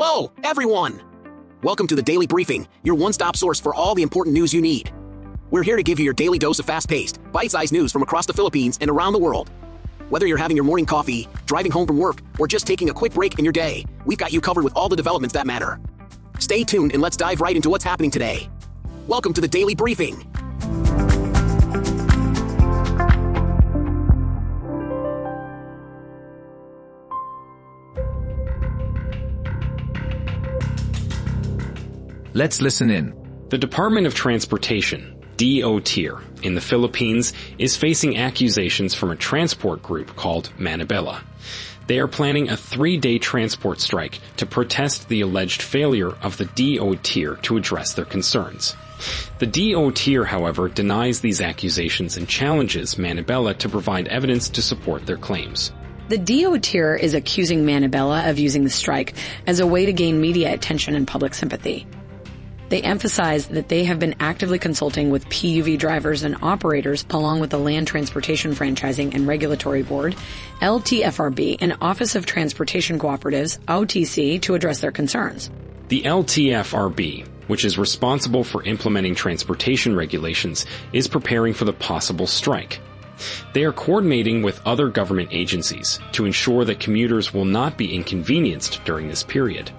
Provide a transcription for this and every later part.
Hello, everyone! Welcome to the Daily Briefing, your one stop source for all the important news you need. We're here to give you your daily dose of fast paced, bite sized news from across the Philippines and around the world. Whether you're having your morning coffee, driving home from work, or just taking a quick break in your day, we've got you covered with all the developments that matter. Stay tuned and let's dive right into what's happening today. Welcome to the Daily Briefing. Let's listen in. The Department of Transportation, DOTR, in the Philippines is facing accusations from a transport group called Manibela. They are planning a three-day transport strike to protest the alleged failure of the DOTR to address their concerns. The DOTR, however, denies these accusations and challenges Manibela to provide evidence to support their claims. The DOTR is accusing Manibela of using the strike as a way to gain media attention and public sympathy. They emphasize that they have been actively consulting with PUV drivers and operators along with the Land Transportation Franchising and Regulatory Board, LTFRB, and Office of Transportation Cooperatives, OTC, to address their concerns. The LTFRB, which is responsible for implementing transportation regulations, is preparing for the possible strike. They are coordinating with other government agencies to ensure that commuters will not be inconvenienced during this period.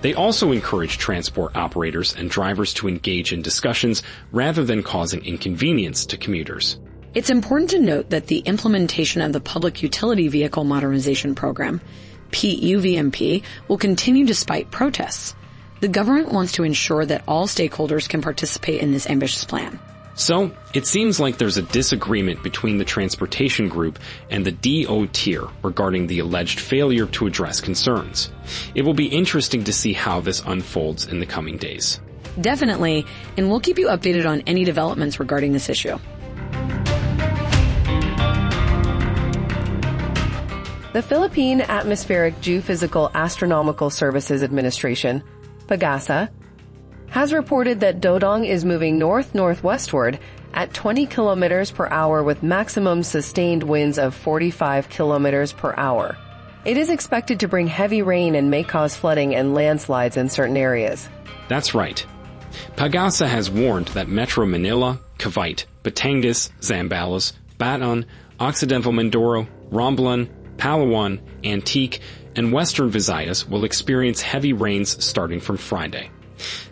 They also encourage transport operators and drivers to engage in discussions rather than causing inconvenience to commuters. It's important to note that the implementation of the Public Utility Vehicle Modernization Program, PUVMP, will continue despite protests. The government wants to ensure that all stakeholders can participate in this ambitious plan. So, it seems like there's a disagreement between the transportation group and the DOTR regarding the alleged failure to address concerns. It will be interesting to see how this unfolds in the coming days. Definitely, and we'll keep you updated on any developments regarding this issue. The Philippine Atmospheric Geophysical Astronomical Services Administration, PAGASA, has reported that Dodong is moving north-northwestward at 20 kilometers per hour with maximum sustained winds of 45 kilometers per hour. It is expected to bring heavy rain and may cause flooding and landslides in certain areas. That's right. Pagasa has warned that Metro Manila, Cavite, Batangas, Zambales, Bataan, Occidental Mindoro, Romblon, Palawan, Antique, and Western Visayas will experience heavy rains starting from Friday.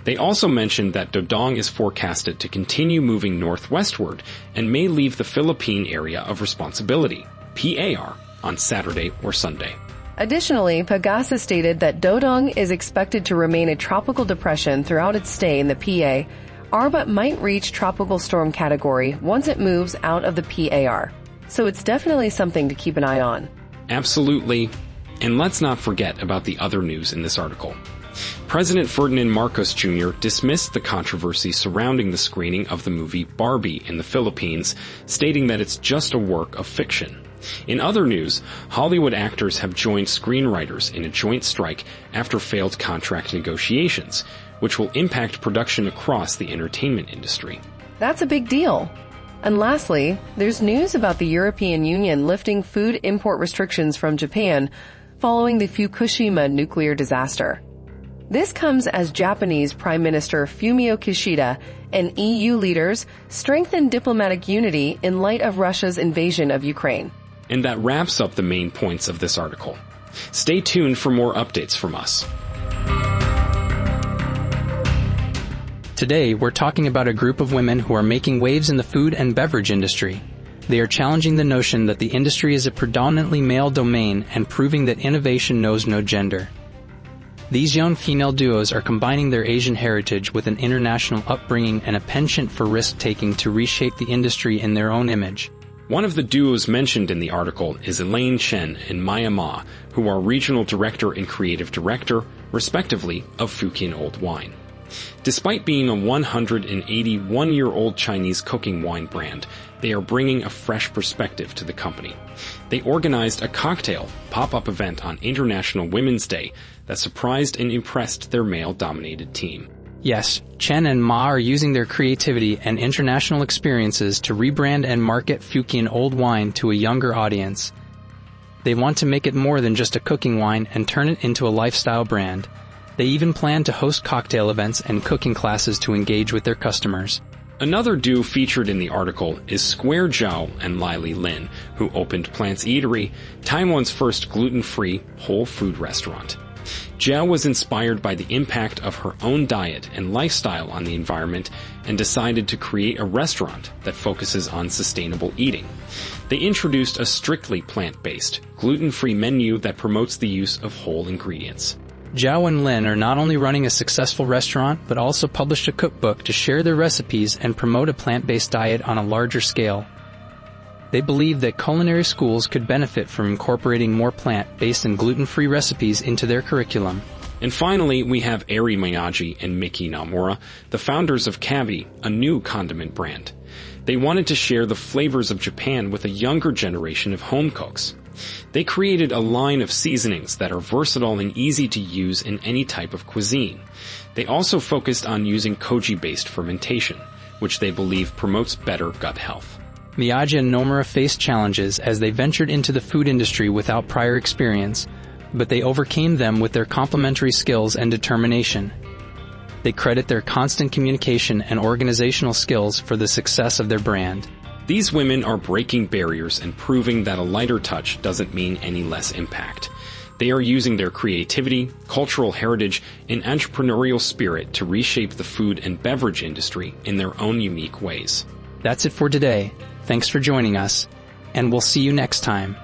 They also mentioned that Dodong is forecasted to continue moving northwestward and may leave the Philippine Area of Responsibility, PAR, on Saturday or Sunday. Additionally, Pagasa stated that Dodong is expected to remain a tropical depression throughout its stay in the PA, Arba might reach tropical storm category once it moves out of the PAR. So it's definitely something to keep an eye on. Absolutely. And let's not forget about the other news in this article. President Ferdinand Marcos Jr. dismissed the controversy surrounding the screening of the movie Barbie in the Philippines, stating that it's just a work of fiction. In other news, Hollywood actors have joined screenwriters in a joint strike after failed contract negotiations, which will impact production across the entertainment industry. That's a big deal. And lastly, there's news about the European Union lifting food import restrictions from Japan following the Fukushima nuclear disaster. This comes as Japanese Prime Minister Fumio Kishida and EU leaders strengthen diplomatic unity in light of Russia's invasion of Ukraine. And that wraps up the main points of this article. Stay tuned for more updates from us. Today, we're talking about a group of women who are making waves in the food and beverage industry. They are challenging the notion that the industry is a predominantly male domain and proving that innovation knows no gender. These young female duos are combining their Asian heritage with an international upbringing and a penchant for risk taking to reshape the industry in their own image. One of the duos mentioned in the article is Elaine Chen and Maya Ma, who are regional director and creative director, respectively, of Fukin Old Wine. Despite being a 181 year old Chinese cooking wine brand, they are bringing a fresh perspective to the company. They organized a cocktail pop up event on International Women's Day that surprised and impressed their male dominated team. Yes, Chen and Ma are using their creativity and international experiences to rebrand and market Fukian old wine to a younger audience. They want to make it more than just a cooking wine and turn it into a lifestyle brand. They even plan to host cocktail events and cooking classes to engage with their customers. Another duo featured in the article is Square Zhao and Lily Lin, who opened Plants Eatery, Taiwan's first gluten-free whole food restaurant. Zhao was inspired by the impact of her own diet and lifestyle on the environment and decided to create a restaurant that focuses on sustainable eating. They introduced a strictly plant-based, gluten-free menu that promotes the use of whole ingredients. Zhao and Lin are not only running a successful restaurant, but also published a cookbook to share their recipes and promote a plant-based diet on a larger scale. They believe that culinary schools could benefit from incorporating more plant-based and gluten-free recipes into their curriculum. And finally, we have Eri Miyagi and Miki Namura, the founders of Cavi, a new condiment brand. They wanted to share the flavors of Japan with a younger generation of home cooks. They created a line of seasonings that are versatile and easy to use in any type of cuisine. They also focused on using koji-based fermentation, which they believe promotes better gut health. Miyagi and Naomura faced challenges as they ventured into the food industry without prior experience, but they overcame them with their complementary skills and determination. They credit their constant communication and organizational skills for the success of their brand. These women are breaking barriers and proving that a lighter touch doesn't mean any less impact. They are using their creativity, cultural heritage, and entrepreneurial spirit to reshape the food and beverage industry in their own unique ways. That's it for today. Thanks for joining us, and we'll see you next time.